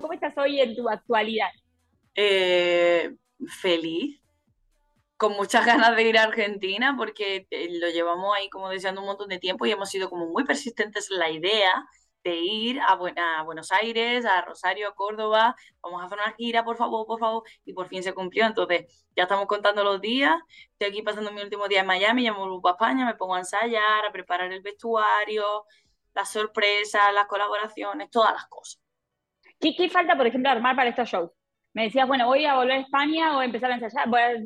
¿Cómo estás hoy en tu actualidad? Eh, feliz, con muchas ganas de ir a Argentina porque eh, lo llevamos ahí como deseando un montón de tiempo y hemos sido como muy persistentes en la idea de ir a, Buenos Aires, a Rosario, a Córdoba, vamos a hacer una gira, por favor, por favor, y por fin se cumplió. Entonces, ya estamos contando los días, estoy aquí pasando mi último día en Miami, ya me vuelvo a España, me pongo a ensayar, a preparar el vestuario, las sorpresas, las colaboraciones, todas las cosas. ¿Qué, qué falta, por ejemplo, armar para estos shows? Me decías, bueno, voy a volver a España, voy a empezar a ensayar, voy a,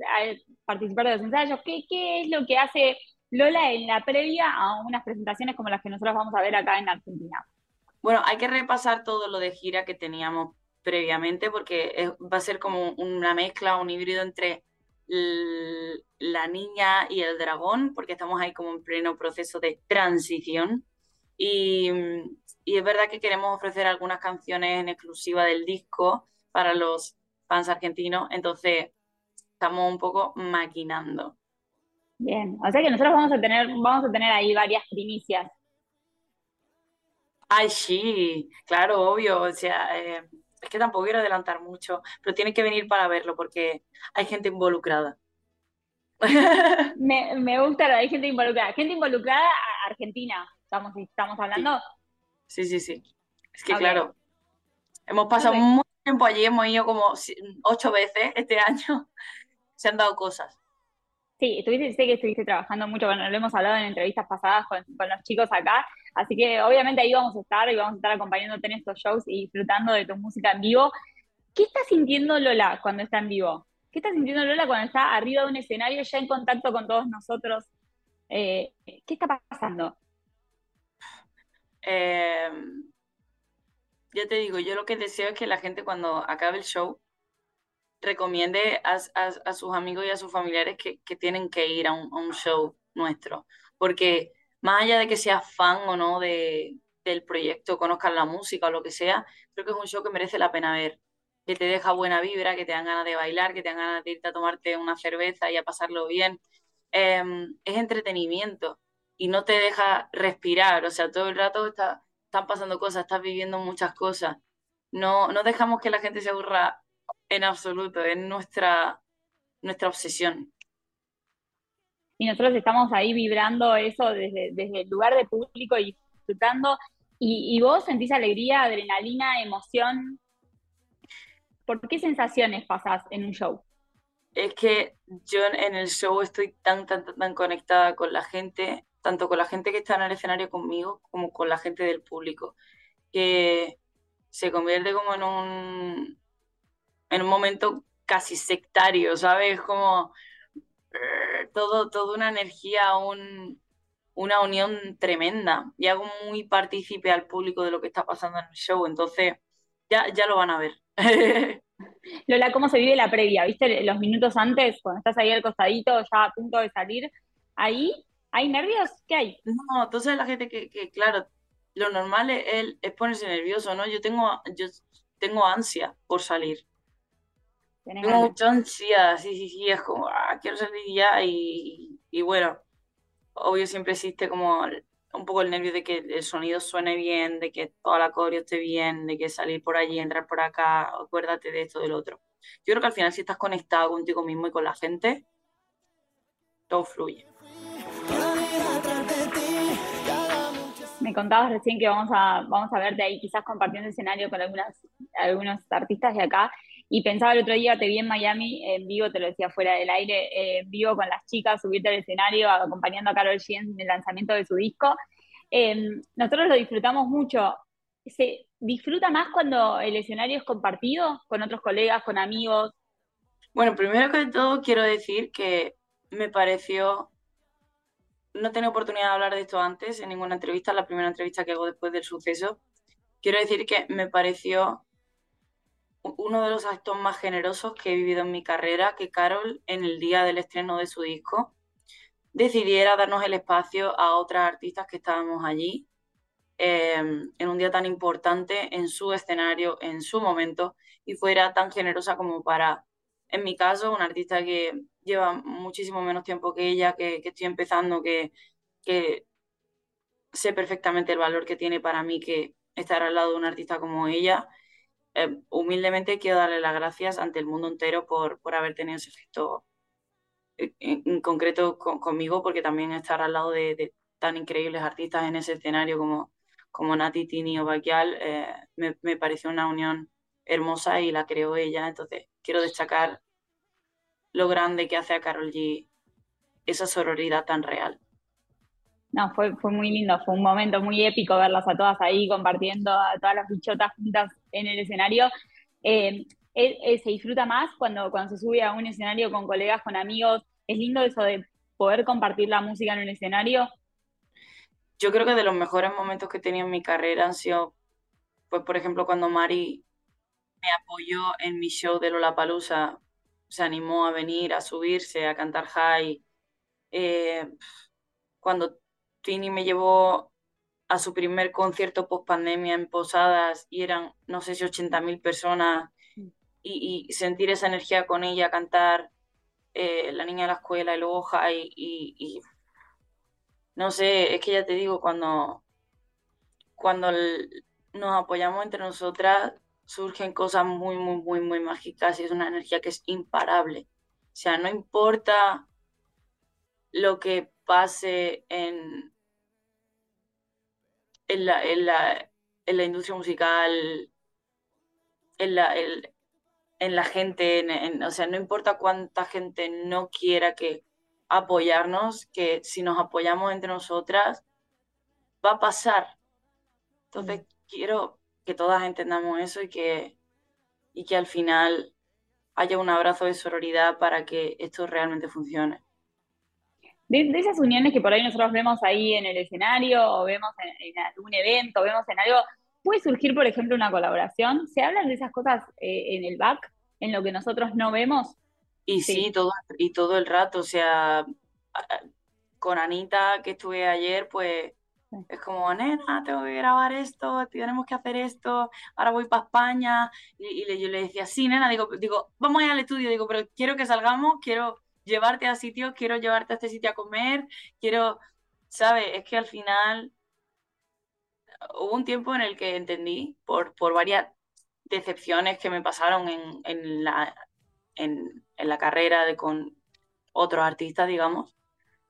participar de los ensayos. ¿Qué, ¿Qué es lo que hace Lola en la previa a unas presentaciones como las que nosotros vamos a ver acá en Argentina? Bueno, hay que repasar todo lo de gira que teníamos previamente porque va a ser como una mezcla, un híbrido entre la niña y el dragón, porque estamos ahí como en pleno proceso de transición. Y, y es verdad que queremos ofrecer algunas canciones en exclusiva del disco para los fans argentinos, entonces estamos un poco maquinando. Bien, o sea que nosotros vamos a tener, vamos a tener ahí varias primicias Ay, sí, claro, obvio. O sea, eh, es que tampoco quiero adelantar mucho, pero tiene que venir para verlo porque hay gente involucrada. Me, me gusta hay gente involucrada. Gente involucrada Argentina, estamos, estamos hablando. Sí, sí, sí. Es que claro, hemos pasado mucho tiempo allí, hemos ido como ocho veces este año. Se han dado cosas. Sí, estuviste, sé que estuviste trabajando mucho, bueno, lo hemos hablado en entrevistas pasadas con, con los chicos acá, Así que obviamente ahí vamos a estar y vamos a estar acompañándote en estos shows y disfrutando de tu música en vivo. ¿Qué está sintiendo Lola cuando está en vivo? ¿Qué está sintiendo Lola cuando está arriba de un escenario ya en contacto con todos nosotros? Eh, ¿Qué está pasando? Eh, ya te digo, yo lo que deseo es que la gente cuando acabe el show recomiende a, sus amigos y a sus familiares que, tienen que ir a un, show nuestro. Porque más allá de que seas fan o no de, del proyecto, conozcas la música o lo que sea, creo que es un show que merece la pena ver, que te deja buena vibra, que te dan ganas de bailar, que te dan ganas de irte a tomarte una cerveza y a pasarlo bien. Em, es entretenimiento y no te deja respirar, o sea, todo el rato está, están pasando cosas, estás viviendo muchas cosas. No, no dejamos que la gente se aburra en absoluto, es nuestra, nuestra obsesión y nosotros estamos ahí vibrando eso desde, desde el lugar de público y disfrutando. Y, vos sentís alegría, adrenalina, emoción. ¿Por qué sensaciones pasás en un show? Es que yo en el show estoy tan, tan, tan conectada con la gente, tanto con la gente que está en el escenario conmigo como con la gente del público, que se convierte como en un, en un momento casi sectario, ¿sabes? Como todo, toda una energía, un, una unión tremenda y hago muy partícipe al público de lo que está pasando en el show, entonces ya, ya lo van a ver. Lola, ¿cómo se vive la previa? ¿Viste los minutos antes, cuando estás ahí al costadito, ya a punto de salir? ¿Ahí hay nervios? ¿Qué hay? No, entonces la gente que, que claro, lo normal es, es, ponerse nervioso, ¿no? Yo tengo, yo tengo ansia por salir. Tengo mucha ansiedad, sí, sí, sí, es como, ah, quiero salir ya y, y, bueno, obvio siempre existe como un poco el nervio de que el sonido suene bien, de que toda la coreo esté bien, de que salir por allí, entrar por acá, acuérdate de esto, del otro. Yo creo que al final si estás conectado contigo mismo y con la gente, todo fluye. Me contabas recién que vamos a, vamos a verte ahí quizás compartiendo escenario con algunas, algunos artistas de acá y pensaba el otro día, te vi en Miami en vivo, te lo decía fuera del aire, eh, en vivo con las chicas, subirte al escenario, acompañando a Carol G en el lanzamiento de su disco. Em, nosotros lo disfrutamos mucho. ¿Se disfruta más cuando el escenario es compartido con otros colegas, con amigos? Bueno, primero que todo quiero decir que me pareció, no tenía oportunidad de hablar de esto antes en ninguna entrevista, la primera entrevista que hago después del suceso. Quiero decir que me pareció uno de los actos más generosos que he vivido en mi carrera, que Carol, en el día del estreno de su disco, decidiera darnos el espacio a otras artistas que estábamos allí, em, en un día tan importante, en su escenario, en su momento, y fuera tan generosa como para, en mi caso, una artista que lleva muchísimo menos tiempo que ella, que, estoy empezando, que, sé perfectamente el valor que tiene para mí, que estar al lado de una artista como ella. Eh, humildemente quiero darle las gracias ante el mundo entero por, por haber tenido ese efecto eh, en, concreto conmigo, porque también estar al lado de, tan increíbles artistas en ese escenario como, como Nati, Tini o Baquial, eh, me, me pareció una unión hermosa y la creó ella. Entonces, quiero destacar lo grande que hace a Carol G esa sororidad tan real. No, fue, fue muy lindo, fue un momento muy épico verlas a todas ahí compartiendo a todas las bichotas juntas en el escenario. Eh, se disfruta más cuando, cuando se sube a un escenario con colegas, con amigos. Es lindo eso de poder compartir la música en un escenario. Yo creo que de los mejores momentos que he tenido en mi carrera han sido, pues por ejemplo, cuando Mari me apoyó en mi show de Lollapalooza, se animó a venir, a subirse, a cantar high. Eh, cuando Tini me llevó a su primer concierto post pandemia en Posadas y eran, no sé si 80.000 personas y, sentir esa energía con ella, cantar eh, La Niña de la Escuela y luego high y, y, no sé, es que ya te digo, cuando, cuando nos apoyamos entre nosotras, surgen cosas muy, muy, muy, muy mágicas y es una energía que es imparable. O sea, no importa lo que pase en, en, la, en, la, en la industria musical, en la, en la gente, en, o sea, no importa cuánta gente no quiera que apoyarnos, que si nos apoyamos entre nosotras, va a pasar. Entonces, mm. quiero que todas entendamos eso y que, y que al final haya un abrazo de sororidad para que esto realmente funcione. De, esas uniones que por ahí nosotros vemos ahí en el escenario o vemos en, algún evento, vemos en algo, puede surgir, por ejemplo, una colaboración. ¿Se hablan de esas cosas eh, en el back, en lo que nosotros no vemos? Y sí, todo, y todo el rato, o sea, con Anita que estuve ayer, pues es como, nena, tengo que grabar esto, tenemos que hacer esto, ahora voy para España. Y, yo le decía, sí, nena, digo, digo, vamos a ir al estudio, digo, pero quiero que salgamos, quiero llevarte a sitios, quiero llevarte a este sitio a comer, quiero, ¿sabes? Es que al final hubo un tiempo en el que entendí, por, por varias decepciones que me pasaron en, en la, en, la carrera de, con otros artistas, digamos,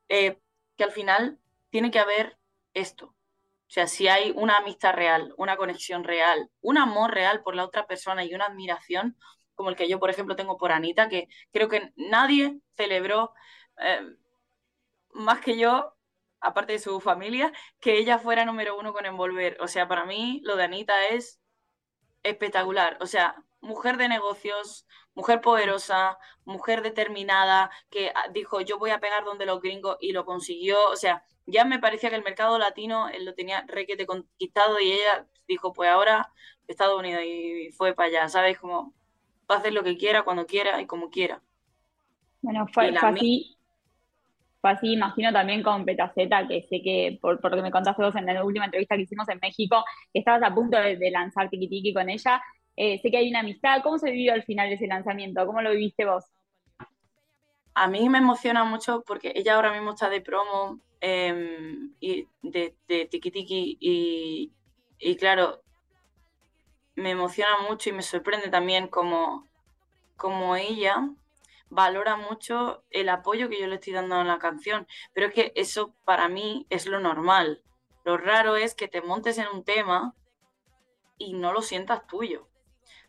eh, que al final tiene que haber esto. O sea, si hay una amistad real, una conexión real, un amor real por la otra persona y una admiración, como el que yo, por ejemplo, tengo por Anita, que creo que nadie celebró eh, más que yo, aparte de su familia, que ella fuera número uno con Envolver. O sea, para mí lo de Anita es espectacular. O sea, mujer de negocios, mujer poderosa, mujer determinada, que ah, dijo yo voy a pegar donde los gringos y lo consiguió. O sea, ya me parecía que el mercado latino él lo tenía requete conquistado y ella dijo pues ahora Estados Unidos y fue para allá, ¿sabes? Como va a hacer lo que quiera, cuando quiera y como quiera. Bueno, fue, así, fue así, imagino también con Petaceta, que sé que, por, lo que me contaste vos en la última entrevista que hicimos en México, que estabas a punto de, lanzar Tiki Tiki con ella, eh, sé que hay una amistad. ¿Cómo se vivió al final ese lanzamiento? ¿Cómo lo viviste vos? A mí me emociona mucho porque ella ahora mismo está de promo em, y de, de Tiki Tiki y, y, claro, me emociona mucho y me sorprende también como, como ella valora mucho el apoyo que yo le estoy dando a la canción. Pero es que eso para mí es lo normal. Lo raro es que te montes en un tema y no lo sientas tuyo.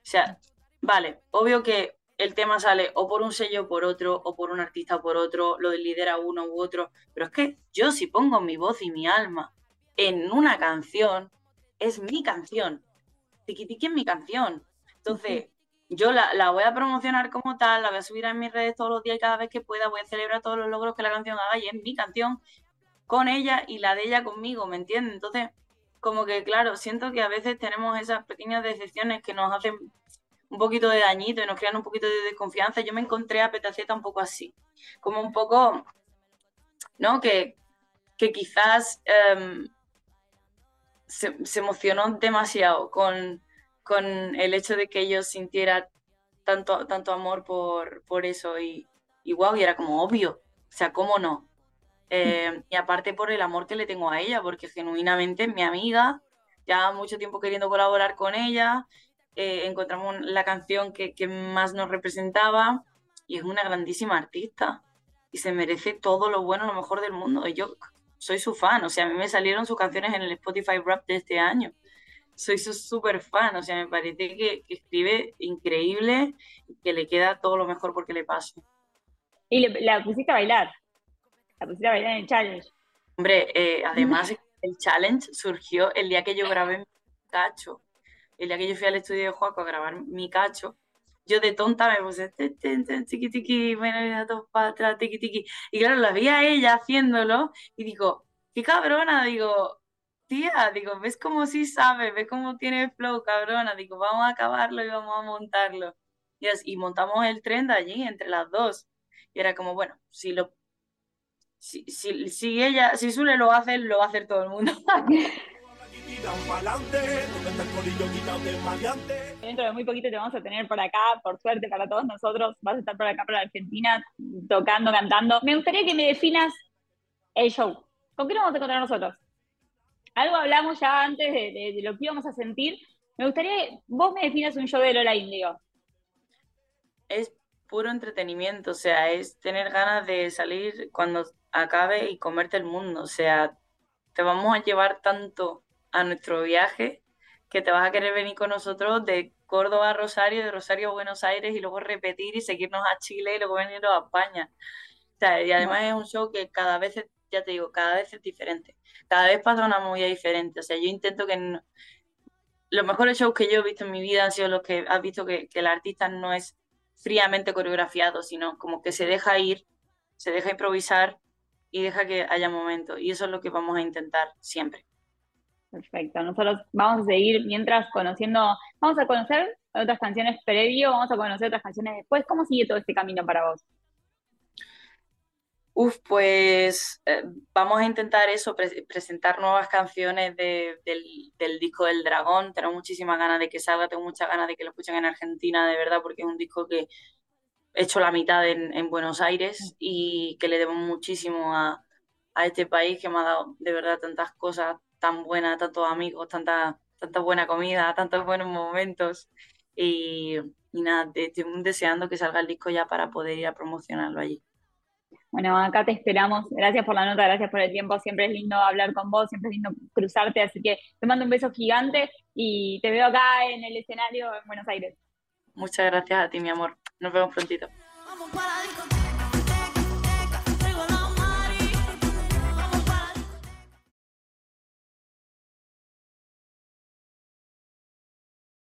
O sea, vale, obvio que el tema sale o por un sello o por otro, o por un artista o por otro, lo lidera uno u otro, pero es que yo si pongo mi voz y mi alma en una canción, es mi canción. Tiki Tiki es mi canción. Entonces, yo la, la, voy a promocionar como tal, la voy a subir a mis redes todos los días y cada vez que pueda voy a celebrar todos los logros que la canción haga y es mi canción con ella y la de ella conmigo, ¿me entiendes? Entonces, como que claro, siento que a veces tenemos esas pequeñas decepciones que nos hacen un poquito de dañito y nos crean un poquito de desconfianza. Yo me encontré a Petaceta un poco así, como un poco, ¿no? Que, que quizás em, se, emocionó demasiado con, con, el hecho de que yo sintiera tanto, tanto amor por, por eso y, y wow, y era como obvio, o sea, ¿cómo no? Eh, y aparte por el amor que le tengo a ella, porque genuinamente es mi amiga, ya mucho tiempo queriendo colaborar con ella, eh, encontramos la canción que, que más nos representaba y es una grandísima artista y se merece todo lo bueno, lo mejor del mundo. Y yo soy su fan, o sea, a mí me salieron sus canciones en el Spotify Rap de este año. Soy su súper fan, o sea, me parece que, escribe increíble y que le queda todo lo mejor porque le pasa. Y la pusiste a bailar, la pusiste a bailar en el challenge. Hombre, eh, además el challenge surgió el día que yo grabé mi cacho, el día que yo fui al estudio de Juaco a grabar mi cacho, yo de tonta me puse tiqui tiqui, bueno, dos para atrás, tiqui tiqui. Y claro, la vi a ella haciéndolo y digo, qué cabrona, digo, tía, digo, ves cómo sí sabe, ves cómo tiene flow, cabrona, digo, vamos a acabarlo y vamos a montarlo. Y, y montamos el tren de allí entre las dos. Y era como, bueno, si lo si, si, si ella, si Sule lo hace, lo va a hacer todo el mundo. Dentro de muy poquito te vamos a tener por acá, por suerte para todos nosotros, vas a estar por acá para Argentina, tocando, cantando. Me gustaría que me definas el show. ¿Con qué nos vamos a encontrar nosotros? Algo hablamos ya antes de, lo que íbamos a sentir. Me gustaría que vos me definas un show de Lola Indio. Es puro entretenimiento, o sea, es tener ganas de salir cuando acabe y comerte el mundo, o sea, te vamos a llevar tanto a nuestro viaje, que te vas a querer venir con nosotros de Córdoba a Rosario, de Rosario a Buenos Aires y luego repetir y seguirnos a Chile y luego venirnos a España. O sea, y además es un show que cada vez, ya te digo, cada vez es diferente. Cada vez pasa una movida diferente. O sea, yo intento que... Los mejores shows que yo he visto en mi vida han sido los que has visto que, que el artista no es fríamente coreografiado, sino como que se deja ir, se deja improvisar y deja que haya momentos. Y eso es lo que vamos a intentar siempre. Perfecto. Nosotros vamos a seguir mientras conociendo, vamos a conocer otras canciones previo, vamos a conocer otras canciones después. ¿Cómo sigue todo este camino para vos? Uf, pues eh, vamos a intentar eso, presentar nuevas canciones del, disco del Dragón. Tengo muchísimas ganas de que salga, tengo muchas ganas de que lo escuchen en Argentina, de verdad, porque es un disco que he hecho la mitad en, Buenos Aires y que le debo muchísimo a, este país que me ha dado de verdad tantas cosas tan buena, tantos amigos, tanta, buena comida, tantos buenos momentos. Y, nada, estoy deseando que salga el disco ya para poder ir a promocionarlo allí. Bueno, acá te esperamos. Gracias por la nota, gracias por el tiempo. Siempre es lindo hablar con vos, siempre es lindo cruzarte. Así que te mando un beso gigante y te veo acá en el escenario en Buenos Aires. Muchas gracias a ti, mi amor. Nos vemos prontito.